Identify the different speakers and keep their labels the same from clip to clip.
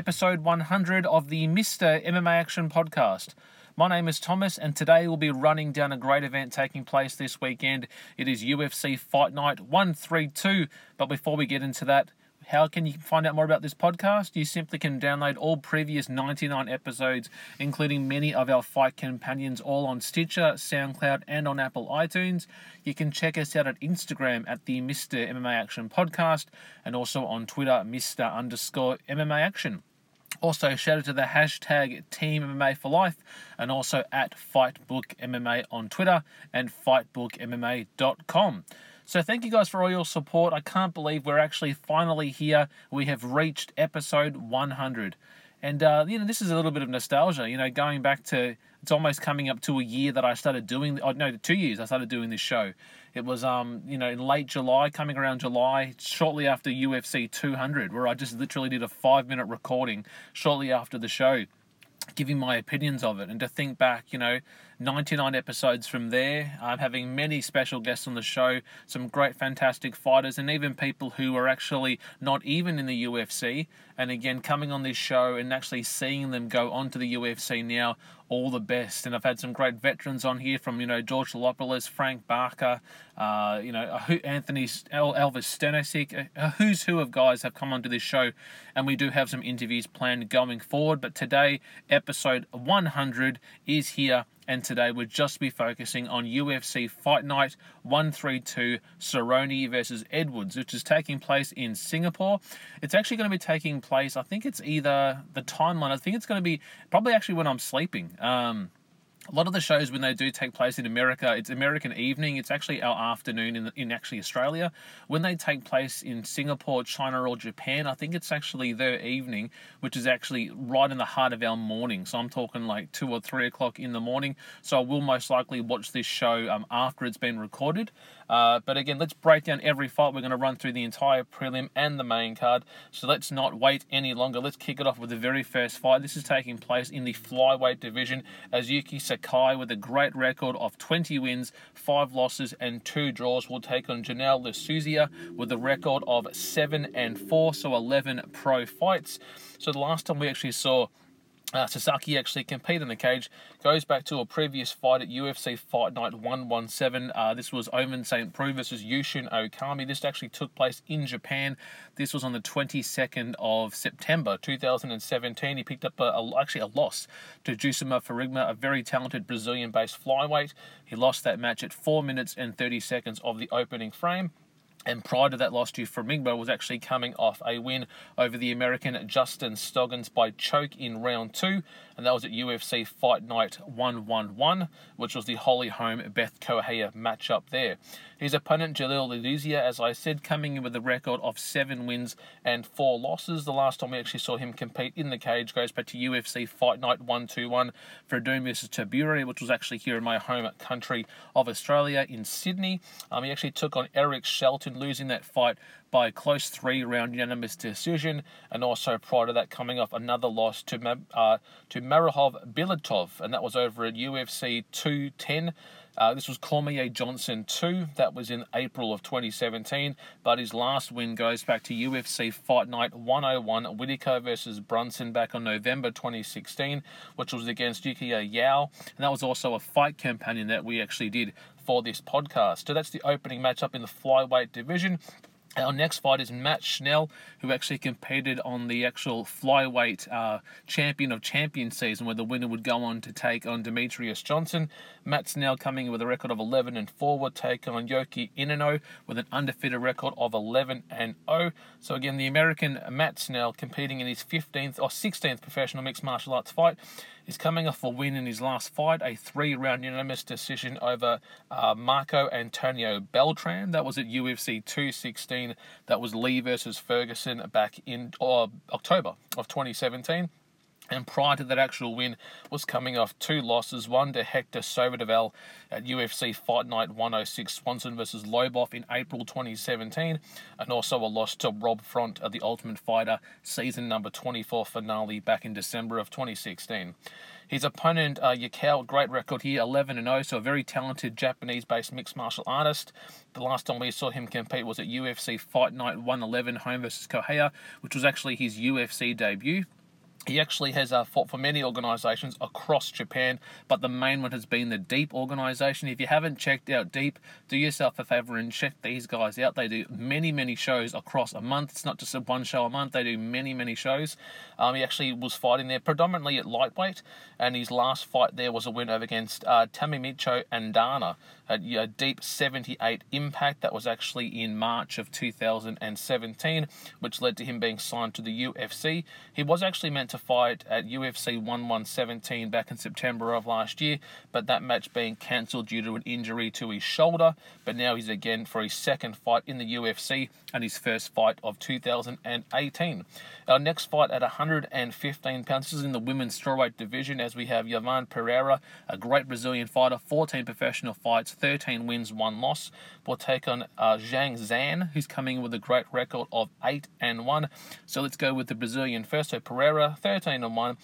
Speaker 1: episode 100 of the Mr. MMA Action podcast. My name is Thomas, and today we'll be running down a great event taking place this weekend. It is UFC Fight Night 132. But before we get into that, how can you find out more about this podcast? You simply can download all previous 99 episodes, including many of our fight companions, all on Stitcher, SoundCloud, and on Apple iTunes. You can check us out at Instagram at the Mr. MMA Action Podcast, and also on Twitter, Mr. underscore MMA Action. Also, shout out to the hashtag Team MMA for Life and also at Fightbook MMA on Twitter and FightbookMMA.com. So thank you guys for all your support. I can't believe we're actually finally here. We have reached episode 100. And, uh, you know, this is a little bit of nostalgia, you know, going back to, it's almost coming up to a year that I started doing, oh, no, two years I started doing this show. It was, um, you know, in late July, coming around July, shortly after UFC 200, where I just literally did a five minute recording shortly after the show giving my opinions of it and to think back, you know, 99 episodes from there. I'm having many special guests on the show, some great, fantastic fighters, and even people who are actually not even in the UFC. And again, coming on this show and actually seeing them go on to the UFC now, all the best. And I've had some great veterans on here from, you know, George Lopoulos, Frank Barker, uh, you know, Anthony Elvis Stanisic, a who's who of guys have come onto this show. And we do have some interviews planned going forward. But today, episode 100 is here and today we'll just be focusing on UFC Fight Night 132 Cerrone versus Edwards, which is taking place in Singapore. It's actually going to be taking place, I think it's either the timeline, I think it's going to be probably actually when I'm sleeping. Um, a lot of the shows when they do take place in America, it's American evening. It's actually our afternoon in, in actually Australia. When they take place in Singapore, China, or Japan, I think it's actually their evening, which is actually right in the heart of our morning. So I'm talking like two or three o'clock in the morning. So I will most likely watch this show um, after it's been recorded. Uh, but again, let's break down every fight. We're going to run through the entire prelim and the main card. So let's not wait any longer. Let's kick it off with the very first fight. This is taking place in the flyweight division as Yuta Sasaki, with a great record of 20 wins, 5 losses, and 2 draws, will take on Janelle Lausuccia with a record of 7 and 4, so 11 pro fights. So the last time we actually saw uh, Sasaki actually compete in the cage. Goes back to a previous fight at UFC Fight Night 117. Uh, this was Ovince St. Preux versus Yushin Okami. This actually took place in Japan. This was on the 22nd of September 2017. He picked up a, a, actually a loss to Jussier Formiga, a very talented Brazilian-based flyweight. He lost that match at 4 minutes and 30 seconds of the opening frame. And prior to that loss to Formiga was actually coming off a win over the American Justin Scoggins by choke in round two, and that was at UFC Fight Night 111, which was the Holly Holm Beth Correia matchup there. His opponent, Jalil Lauzia, as I said, coming in with a record of seven wins and four losses. The last time we actually saw him compete in the cage goes back to UFC Fight Night 121 for Doom versus Tybura, which was actually here in my home country of Australia in Sydney. Um, he actually took on Eric Shelton, losing that fight by a close three round unanimous decision, and also prior to that, coming off another loss to uh, to Magomed Bibulatov, and that was over at UFC 210. Uh, this was Cormier Johnson 2. That was in April of 2017. But his last win goes back to UFC Fight Night 101 Whittaker versus Brunson back on November 2016, which was against Yukiya Yao. And that was also a fight companion that we actually did for this podcast. So that's the opening matchup in the flyweight division. Our next fight is Matt Schnell, who actually competed on the actual flyweight uh, champion of champions season, where the winner would go on to take on Demetrious Johnson. Matt Schnell coming in with a record of 11 and 4 would take on Naoki Inoue with an undefeated record of 11 and 0. So again, the American Matt Schnell competing in his 15th or 16th professional mixed martial arts fight is coming off a win in his last fight, a three-round unanimous decision over uh, Marco Antonio Beltran. That was at UFC 216. That was Lee versus Ferguson back in uh, October of 2017. And prior to that actual win, was coming off two losses, one to Hector Sandoval at UFC Fight Night 106 Swanson versus Lobov in April 2017, and also a loss to Rob Font at the Ultimate Fighter season number 24 finale back in December of 2016. His opponent, uh, Yakao, great record here, 11 0, so a very talented Japanese based mixed martial artist. The last time we saw him compete was at UFC Fight Night 111 home versus Kohei, which was actually his UFC debut. He actually has uh, fought for many organisations across Japan, but the main one has been the Deep organisation. If you haven't checked out Deep, do yourself a favour and check these guys out. They do many, many shows across a month. It's not just a one show a month, they do many, many shows. Um, he actually was fighting there predominantly at lightweight, and his last fight there was a win over against uh, Tamimicho Andana at a Deep 78 Impact. That was actually in March of 2017, which led to him being signed to the UFC. He was actually meant to fight at UFC 1117 back in September of last year, but that match being cancelled due to an injury to his shoulder. But now he's again for his second fight in the UFC and his first fight of 2018. Our next fight at 115 pounds is in the women's strawweight division as we have Viviane Pereira, a great Brazilian fighter, 14 professional fights, 13 wins, 1 loss. Will take on uh, Zhang Zhan, who's coming with a great record of 8 and 1. So let's go with the Brazilian first. So Pereira, 13 and 1.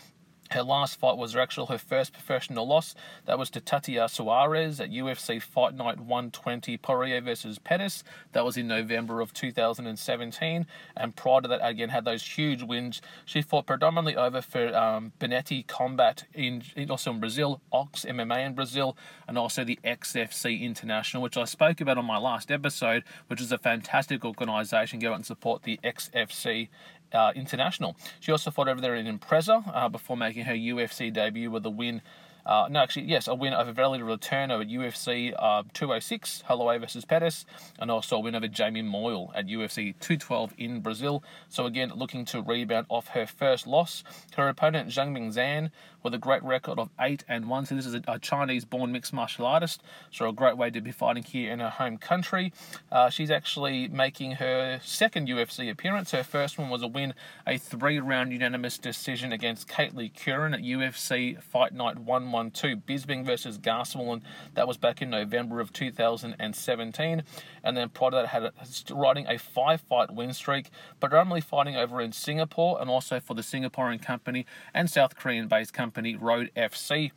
Speaker 1: Her last fight was actually her first professional loss. That was to Tatiana Suarez at UFC Fight Night 120 Poirier versus Pettis. That was in November of 2017. And prior to that, again, had those huge wins. She fought predominantly over for um, Benetti Combat in, also in Brazil, Ox MMA in Brazil, and also the XFC International, which I spoke about on my last episode, which is a fantastic organization. Go out and support the XFC uh, International. She also fought over there in Impreza uh, before making her UFC debut with a win uh, no, actually, yes, a win over Valerie Letourneau at UFC uh, 206, Holloway versus Pettis, and also a win over Jamie Moyle at UFC 212 in Brazil. So again, looking to rebound off her first loss. Her opponent Zhang Ming Zhan with a great record of eight and one. So this is a, a Chinese-born mixed martial artist. So a great way to be fighting here in her home country. Uh, she's actually making her second UFC appearance. Her first one was a win, a three-round unanimous decision against Kailin Curran at UFC Fight Night 1 1 2, Bisping versus Garswell, and that was back in November of 2017. And then prior to that, had a, riding a five fight win streak, but only fighting over in Singapore and also for the Singaporean company and South Korean based company Road FC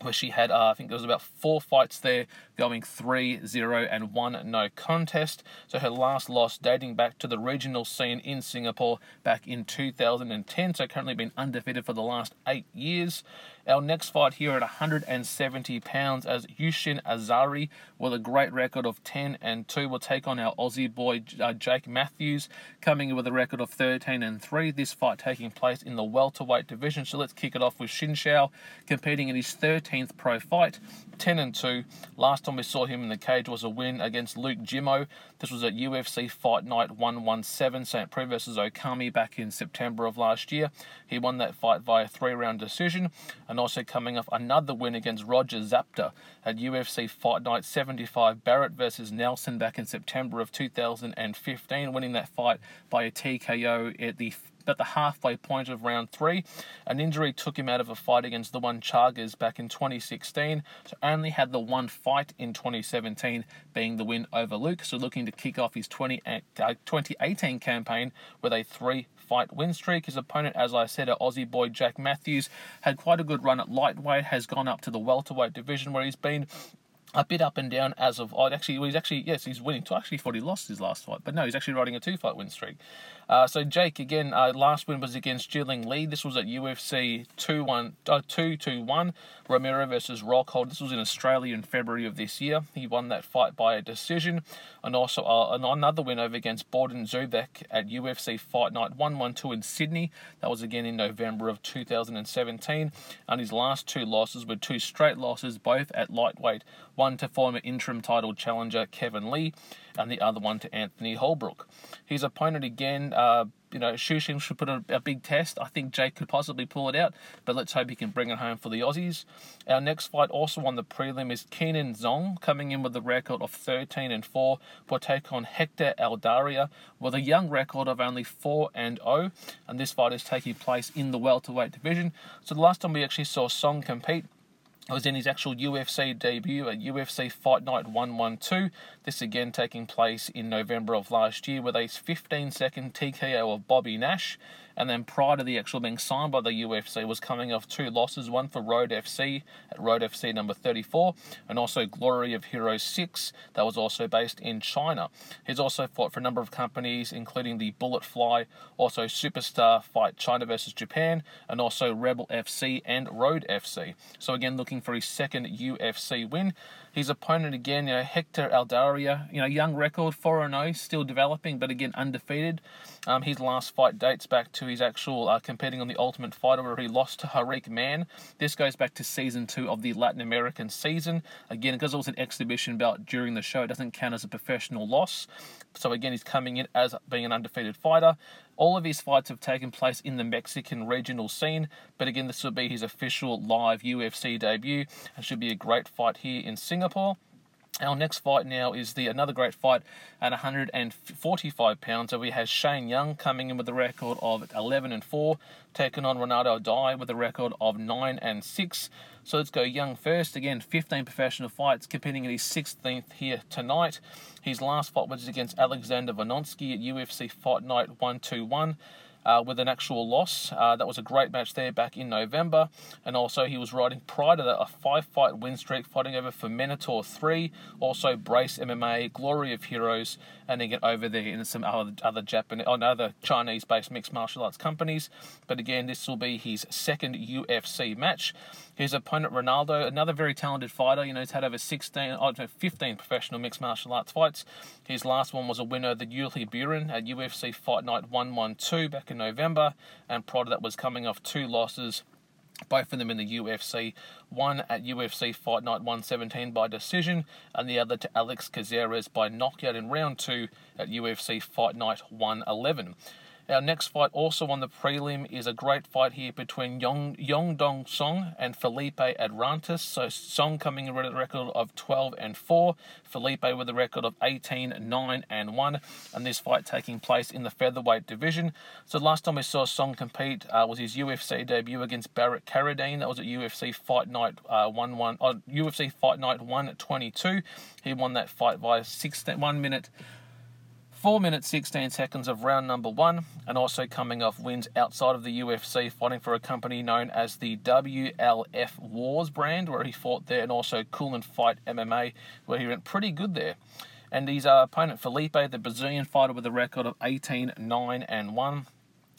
Speaker 1: where she had, uh, I think there was about four fights there, going 3 0 and 1 no contest. So her last loss dating back to the regional scene in Singapore back in 2010. So currently been undefeated for the last eight years. Our next fight here at 170 pounds as Yushin Azari with a great record of 10 and 2 will take on our Aussie boy uh, Jake Matthews coming in with a record of 13 and 3. This fight taking place in the welterweight division. So let's kick it off with Shin competing in his 13th pro fight, 10 and 2. Last time we saw him in the cage was a win against Luke Jumeau. This was at UFC Fight Night 117 St. Preux versus Okami back in September of last year. He won that fight via three round decision and also coming off another win against Roger Zapata at UFC Fight Night 75 Barnett versus Nelson back in September of 2015, winning that fight by a TKO at the at the halfway point of round three. An injury took him out of a fight against the one Chagas back in 2016, so only had the one fight in 2017 being the win over Luke. So looking to kick off his 20, uh, 2018 campaign with a three fight win streak. His opponent, as I said, a Aussie boy Jack Matthews, had quite a good run at lightweight, has gone up to the welterweight division where he's been a bit up and down as of oh, actually well, he's actually yes he's winning. To actually thought he lost his last fight, but no, he's actually riding a two fight win streak. Uh, so Jake again, uh, last win was against Jiling Lee. This was at UFC 2 1, uh, 2 2 1, Romero versus Rockhold. This was in Australia in February of this year. He won that fight by a decision. And also uh, another win over against Borden Zubek at UFC Fight Night 112 in Sydney. That was again in November of 2017. And his last two losses were two straight losses, both at lightweight. One to former interim title challenger Kevin Lee, and the other one to Anthony Holbrook. His opponent again, uh, you know, Shushin should put a, a, big test. I think Jake could possibly pull it out, but let's hope he can bring it home for the Aussies. Our next fight, also on the prelim, is Keenan Zong coming in with a record of 13 and 4 for take on Hector Aldaria with a young record of only 4 and 0. And this fight is taking place in the welterweight division. So the last time we actually saw Song compete, it was in his actual UFC debut at UFC Fight Night 112. This again taking place in November of last year with a 15 second TKO of Bobby Nash and then prior to the actual being signed by the UFC was coming off two losses, one for Road FC at Road FC number 34, and also Glory of Heroes 6, that was also based in China. He's also fought for a number of companies, including the Bullet Fly, also Superstar Fight China versus Japan, and also Rebel FC and Road FC. So again, looking for his second UFC win. His opponent again, you know, Hector Aldaria, you know, young record, 4 0, still developing, but again undefeated. Um, his last fight dates back to his actual uh, competing on the Ultimate Fighter, where he lost to Harik Man. This goes back to season two of the Latin American season. Again, because it was an exhibition bout during the show, it doesn't count as a professional loss. So again, he's coming in as being an undefeated fighter. All of his fights have taken place in the Mexican regional scene, but again, this will be his official live UFC debut and should be a great fight here in Singapore. Our next fight now is the another great fight at 145 pounds. So we have Shane Young coming in with a record of 11 and 4, taking on Ronaldo Dy with a record of 9 and 6. So let's go Young first. Again, 15 professional fights, competing in his 16th here tonight. His last fight was against Alexander Volkanovski at UFC Fight Night 121 uh, with an actual loss. Uh, that was a great match there back in November. And also, he was riding prior to that a five fight win streak, fighting over for Minotaur 3, also Brace MMA, Glory of Heroes, and then get over there in some other, other Japanese, oh, other Chinese based mixed martial arts companies. But again, this will be his second UFC match. His opponent Ronaldo, another very talented fighter. You know, he's had over 16, oh, 15 professional mixed martial arts fights. His last one was a winner the Wuliji Buren at UFC Fight Night 112 back in November, and to that was coming off two losses both of them in the UFC. One at UFC Fight Night 117 by decision, and the other to Alex Caceres by knockout in round two at UFC Fight Night 111. Our next fight, also on the prelim, is a great fight here between Yong, Yong Dong Song and Felipe Arantes. So Song coming in with a record of 12 and 4, Felipe with a record of 18, 9 and 1, and this fight taking place in the featherweight division. So last time we saw Song compete uh, was his UFC debut against Bharat Kandare. That was at UFC Fight Night uh, 1 1, uh, UFC Fight Night 122. He won that fight by 16, 1 minute 4 minutes 16 seconds of round number one, and also coming off wins outside of the UFC, fighting for a company known as the WLF Wars brand, where he fought there, and also Cool and Fight MMA, where he went pretty good there. And his uh, opponent Felipe, the Brazilian fighter with a record of 18 9 and 1.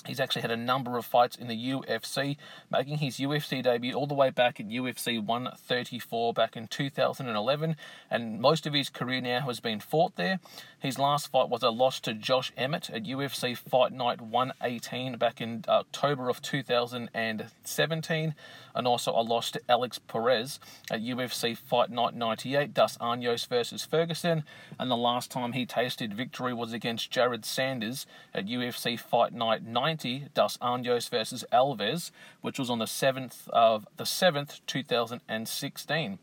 Speaker 1: He's actually had a number of fights in the UFC, making his UFC debut all the way back at UFC 134 back in 2011, and most of his career now has been fought there. His last fight was a loss to Josh Emmett at UFC Fight Night 118 back in October of 2017, and also a loss to Alex Perez at UFC Fight Night 98, Dos Anjos versus Ferguson, and the last time he tasted victory was against Jerrod Sanders at UFC Fight Night 90, Dos Anjos versus Alves, which was on the 7th of the 7th, 2016.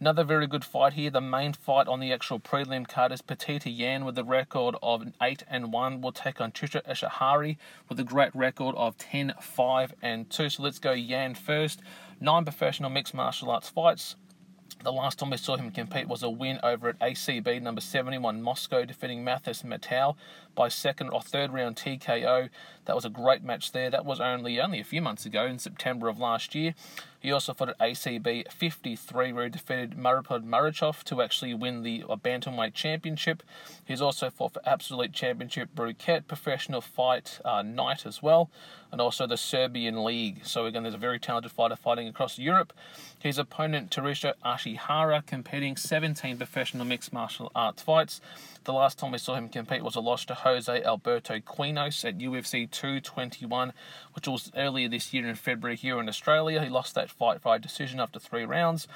Speaker 1: Another very good fight here. The main fight on the actual prelim card is Petita Yan with a record of 8 and 1 will take on Trisha Ashihari with a great record of 10, 5 and 2. So let's go Yan first. Nine professional mixed martial arts fights. The last time we saw him compete was a win over at ACB number 71 Moscow, defeating Matheus Mattos by second or third round TKO. That was a great match there. That was only only a few months ago in September of last year. He also fought at ACB 53, where he defeated Maripod Marichov to actually win the Bantamweight Championship. He's also fought for Absolute Championship Berkut Professional Fight uh, Night as well, and also the Serbian League. So again, there's a very talented fighter fighting across Europe. His opponent, Tarisha Ashihara, competing 17 professional mixed martial arts fights. The last time we saw him compete was a loss to Jose Alberto Quinonez at UFC 221, which was earlier this year in February here in Australia. He lost that fight by decision after three rounds,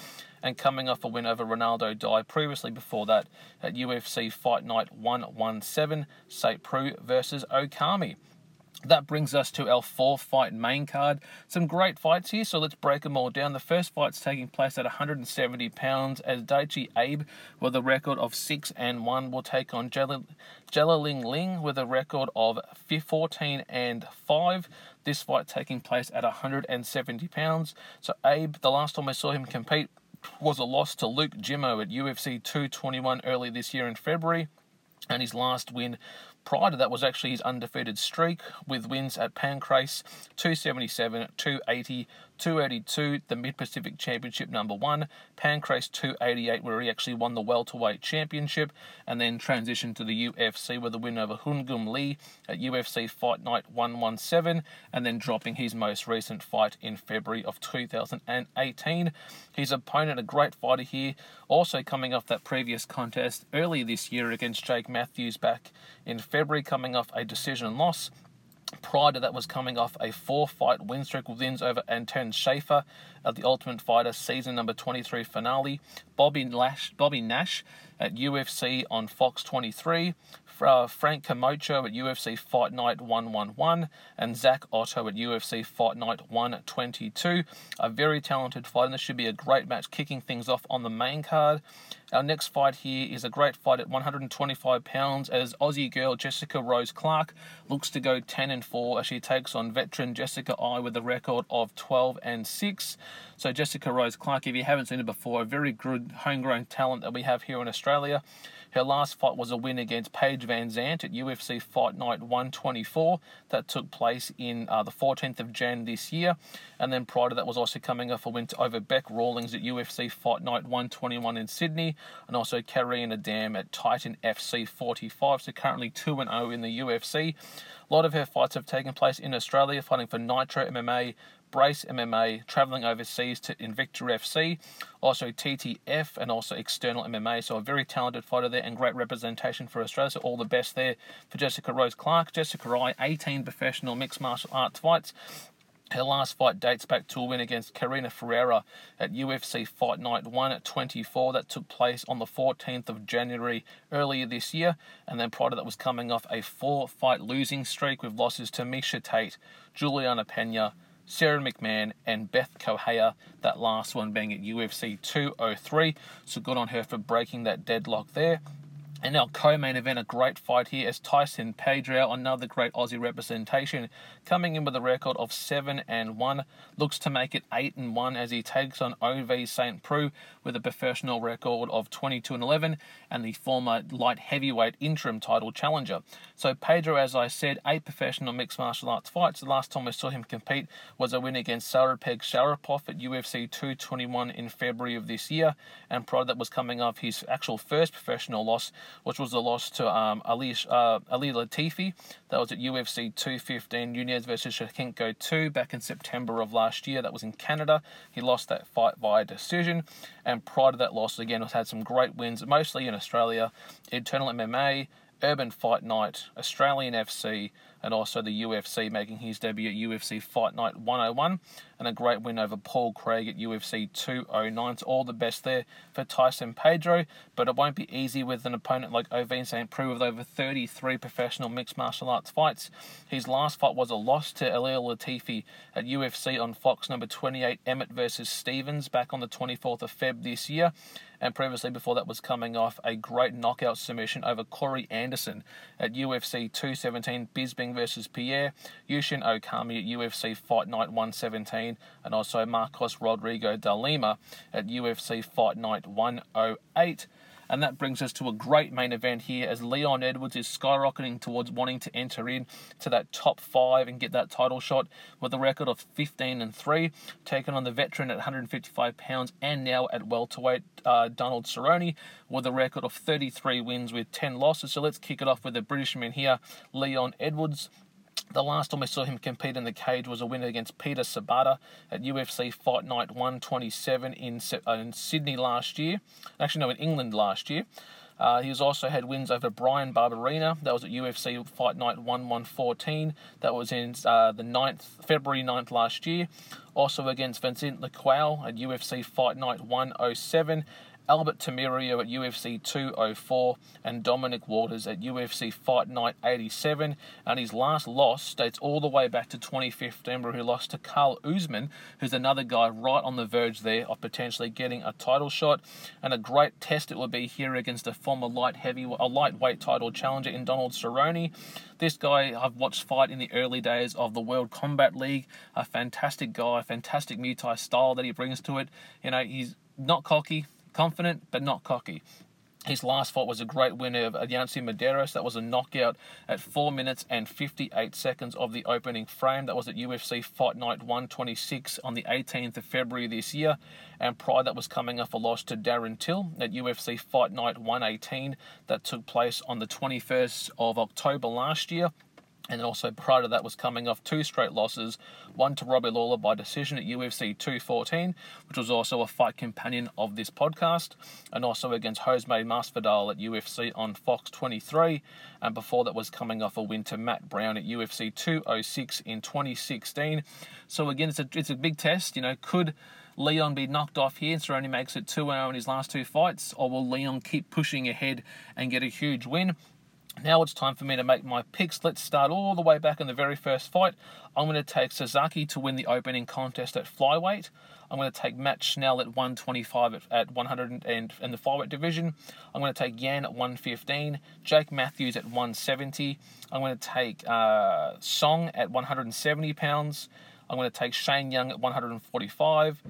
Speaker 1: and coming off a win over Ronaldo Dy previously before that at UFC Fight Night 117, St. Preux versus Okami. That brings us to our four fight main card. Some great fights here, so let's break them all down. The first fight's taking place at 170 pounds as Daichi Abe, with a record of 6 and 1, will take on Jelaling Ling with a record of 14 and 5. This fight taking place at 170 pounds. So Abe, the last time I saw him compete, was a loss to Luke Jumeau at UFC 221 early this year in February. And his last win prior to that was actually his undefeated streak with wins at Pancrase 277, 280, 282, the Mid Pacific Championship number one, Pancrase 288, where he actually won the welterweight championship, and then transitioned to the UFC with a win over Hungum Lee at UFC Fight Night 117, and then dropping his most recent fight in February of 2018. His opponent, a great fighter here, also coming off that previous contest early this year against Jake Matthews back in February, coming off a decision loss. Prior to that was coming off a four-fight win streak with wins over Anton Zafir at the Ultimate Fighter season number 23 finale, Bobby Nash, Bobby Nash at UFC on Fox 23, uh, Frank Camacho at UFC Fight Night 111, and Zak Ottow at UFC Fight Night 122. A very talented fight, and this should be a great match kicking things off on the main card. Our next fight here is a great fight at 125 pounds as Aussie girl Jessica Rose Clark looks to go 10 and 4 as she takes on veteran Jessica I with a record of 12 and 6. So Jessica Rose Clark, if you haven't seen her before, a very good homegrown talent that we have here in Australia. Her last fight was a win against Paige VanZant at UFC Fight Night 124. That took place in uh, the 14th of Jan this year. And then prior to that was also coming off a win over Bec Rawlings at UFC Fight Night 121 in Sydney. And also Karina Dam at Titan FC 45. So currently 2 0 in the UFC. A lot of her fights have taken place in Australia, fighting for Nitro MMA, Brace MMA, traveling overseas to Invicta FC, also TTF, and also external MMA. So a very talented fighter there and great representation for Australia. So all the best there for Jessica Rose Clark. Jessica Rai, 18 professional mixed martial arts fights. Her last fight dates back to a win against Kalindra Faria at UFC Fight Night 1 at 24. That took place on the 14th of January earlier this year. And then prior to that was coming off a four fight losing streak with losses to Miesha Tate, Julianna Peña, Sara McMann, and Beth Correia, that last one being at UFC 203. So good on her for breaking that deadlock there. And our co-main event, a great fight here as Tyson Pedro, another great Aussie representation, coming in with a record of seven and one, looks to make it eight and one as he takes on Ov Saint Preux with a professional record of 22 and 11, and the former light heavyweight interim title challenger. So Pedro, as I said, eight professional mixed martial arts fights. The last time we saw him compete was a win against Saparbek Safarov at UFC 221 in February of this year, and prior that was coming off his actual first professional loss which was a loss to um, Ali, uh, Ali Latifi. That was at UFC 215, Nunes versus Shevchenko 2 back in September of last year. That was in Canada. He lost that fight via decision. And prior to that loss, again, he had some great wins, mostly in Australia, Eternal MMA, Urban Fight Night, Australian FC, and also the UFC making his debut at UFC Fight Night 101 and a great win over Paul Craig at UFC 209. So all the best there for Tyson Pedro, but it won't be easy with an opponent like Ovince St. Preux with over 33 professional mixed martial arts fights. His last fight was a loss to Ilir Latifi at UFC on Fox number 28, Emmett versus Stephens, back on the 24th of Feb this year. And previously, before that, was coming off a great knockout submission over Corey Anderson at UFC 217, Bisping versus Pierre, Yushin Okami at UFC Fight Night 117, and also Marcos Rogerio de Lima at UFC Fight Night 108. And that brings us to a great main event here as Leon Edwards is skyrocketing towards wanting to enter in to that top five and get that title shot with a record of 15 and 3, taking on the veteran at 155 pounds and now at welterweight uh, Donald Cerrone with a record of 33 wins with 10 losses. So let's kick it off with the Britishman here, Leon Edwards. The last time we saw him compete in the cage was a win against Peter Sobotta at UFC Fight Night 127 in, uh, in Sydney last year. Actually, no, in England last year. Uh, he has also had wins over Bryan Barberena. That was at UFC Fight Night 1114. That was in uh, the 9th, February 9th last year. Also against Vicente Luque at UFC Fight Night 107 Albert Tamirio at UFC 204, and Dominic Waters at UFC Fight Night 87. And his last loss dates all the way back to 2015, where he lost to Carl Usman, who's another guy right on the verge there of potentially getting a title shot. And a great test it will be here against a former light heavy, a lightweight title challenger in Donald Cerrone. This guy I've watched fight in the early days of the World Combat League. A fantastic guy, fantastic Muay Thai style that he brings to it. You know, he's not cocky, confident, but not cocky. His last fight was a great win of Yancy Medeiros. That was a knockout at 4 minutes and 58 seconds of the opening frame. That was at UFC Fight Night 126 on the 18th of February this year. And prior that was coming off a loss to Darren Till at UFC Fight Night 118 that took place on the 21st of October last year. And also prior to that was coming off two straight losses, one to Robbie Lawler by decision at UFC 214, which was also a fight companion of this podcast, and also against Jose Masvidal at UFC on Fox 23, and before that was coming off a win to Matt Brown at UFC 206 in 2016. So again, it's a it's a big test. You know, could Leon be knocked off here so only makes it 2 0 in his last two fights, or will Leon keep pushing ahead and get a huge win? Now it's time for me to make my picks. Let's start all the way back in the very first fight. I'm going to take Sasaki to win the opening contest at flyweight. I'm going to take Matt Schnell at 125 at, at 100 and in the flyweight division. I'm going to take Yan at 115, Jake Matthews at 170. I'm going to take uh, Song at 170 pounds. I'm going to take Shane Young at 145,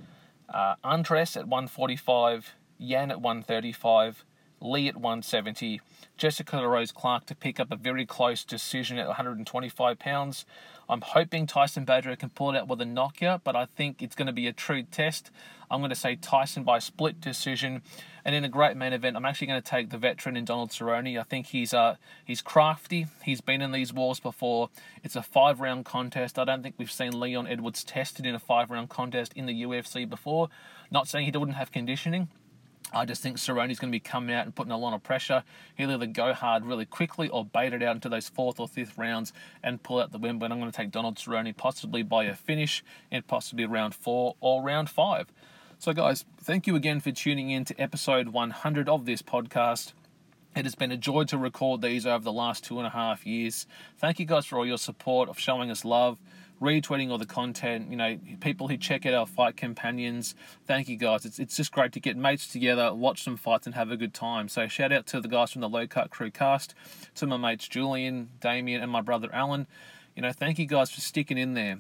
Speaker 1: uh, Andres at 145, Yan at 135. Lee at 170, Jessica Rose Clark to pick up a very close decision at 125 pounds. I'm hoping Tyson Badger can pull it out with a knockout, but I think it's going to be a true test. I'm going to say Tyson by split decision, and in a great main event, I'm actually going to take the veteran in Donald Cerrone. I think he's uh he's crafty. He's been in these wars before. It's a five round contest. I don't think we've seen Leon Edwards tested in a five round contest in the UFC before. Not saying he wouldn't have conditioning, I just think Cerrone's going to be coming out and putting a lot of pressure. He'll either go hard really quickly or bait it out into those fourth or fifth rounds and pull out the win. But I'm going to take Donald Cerrone possibly by a finish in possibly round four or round five. So, guys, thank you again for tuning in to episode 100 of this podcast. It has been a joy to record these over the last two and a half years. Thank you guys for all your support of showing us love retweeting all the content. You know, people who check out our fight companions. Thank you guys. It's it's just great to get mates together, watch some fights, and have a good time. So shout out to the guys from the Low Cut Crew cast, to my mates Julian, Damien, and my brother Alan. You know, thank you guys for sticking in there,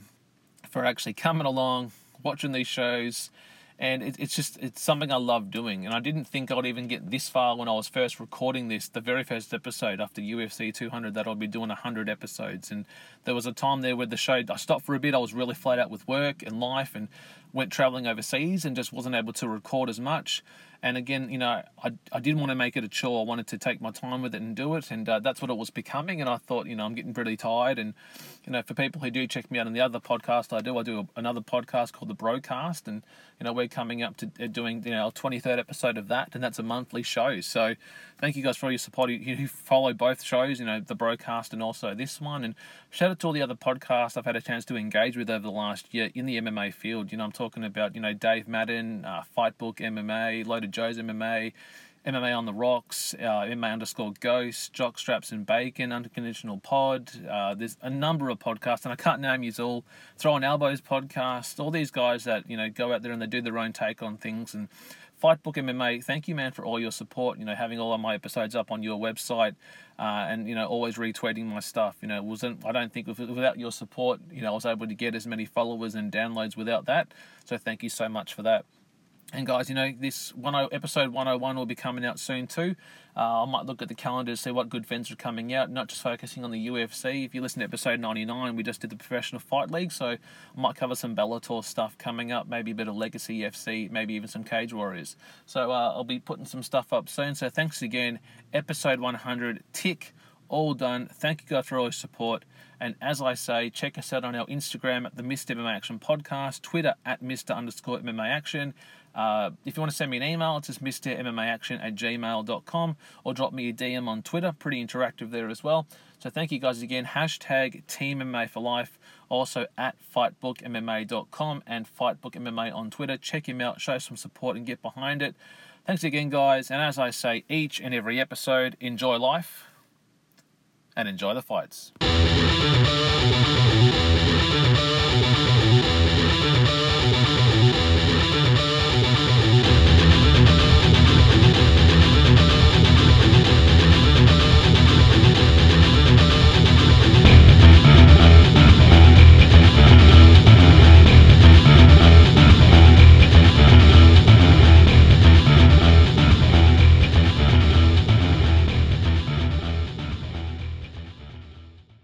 Speaker 1: for actually coming along, watching these shows and it, it's just it's something I love doing. And I didn't think I'd even get this far when I was first recording this, the very first episode after UFC 200, that I'd be doing 100 episodes. And there was a time there where the show I stopped for a bit. I was really flat out with work and life, and went traveling overseas and just wasn't able to record as much. And again, you know, I, I didn't want to make it a chore. I wanted to take my time with it and do it. And uh, that's what it was becoming. And I thought, you know, I'm getting pretty tired. And, you know, for people who do check me out on the other podcast I do, I do another podcast called The Broadcast. And, you know, we're coming up to uh, doing, you know, our 23rd episode of that. And that's a monthly show. So thank you guys for all your support. You, you follow both shows, you know, The Broadcast and also this one. And shout out to all the other podcasts I've had a chance to engage with over the last year in the MMA field. You know, I'm talking about, you know, Dave Madden, uh, Fightbook MMA, Loaded Joe's MMA, MMA on the Rocks, uh, MMA underscore Ghost, Jock Straps and Bacon, Unconditional Pod. Uh, there's a number of podcasts, and I can't name you all. Throwing Elbows podcast, all these guys that you know go out there and they do their own take on things. And Fightbook MMA, thank you, man, for all your support. You know, having all of my episodes up on your website, uh, and you know, always retweeting my stuff. You know, wasn't I don't think without your support, you know, I was able to get as many followers and downloads without that. So thank you so much for that. And guys, you know, this one episode 101 will be coming out soon too. Uh, I might look at the calendar to see what good events are coming out, not just focusing on the UFC. If you listen to episode 99, we just did the Professional Fight League, so I might cover some Bellator stuff coming up, maybe a bit of Legacy FC, maybe even some Cage Warriors. So uh, I'll be putting some stuff up soon. So thanks again. Episode 100, tick all done. Thank you guys for all your support. And as I say, check us out on our Instagram at the Mr. MMA Action Podcast, Twitter at Mr. underscore MMA Action. Uh, if you want to send me an email, it's just Mr. MMA Action at gmail.com or drop me a DM on Twitter. Pretty interactive there as well. So thank you guys again. Hashtag Team MMA for Life. Also at fightbookmma.com and fightbookmma on Twitter. Check him out, show some support, and get behind it. Thanks again, guys. And as I say each and every episode, enjoy life and enjoy the fights.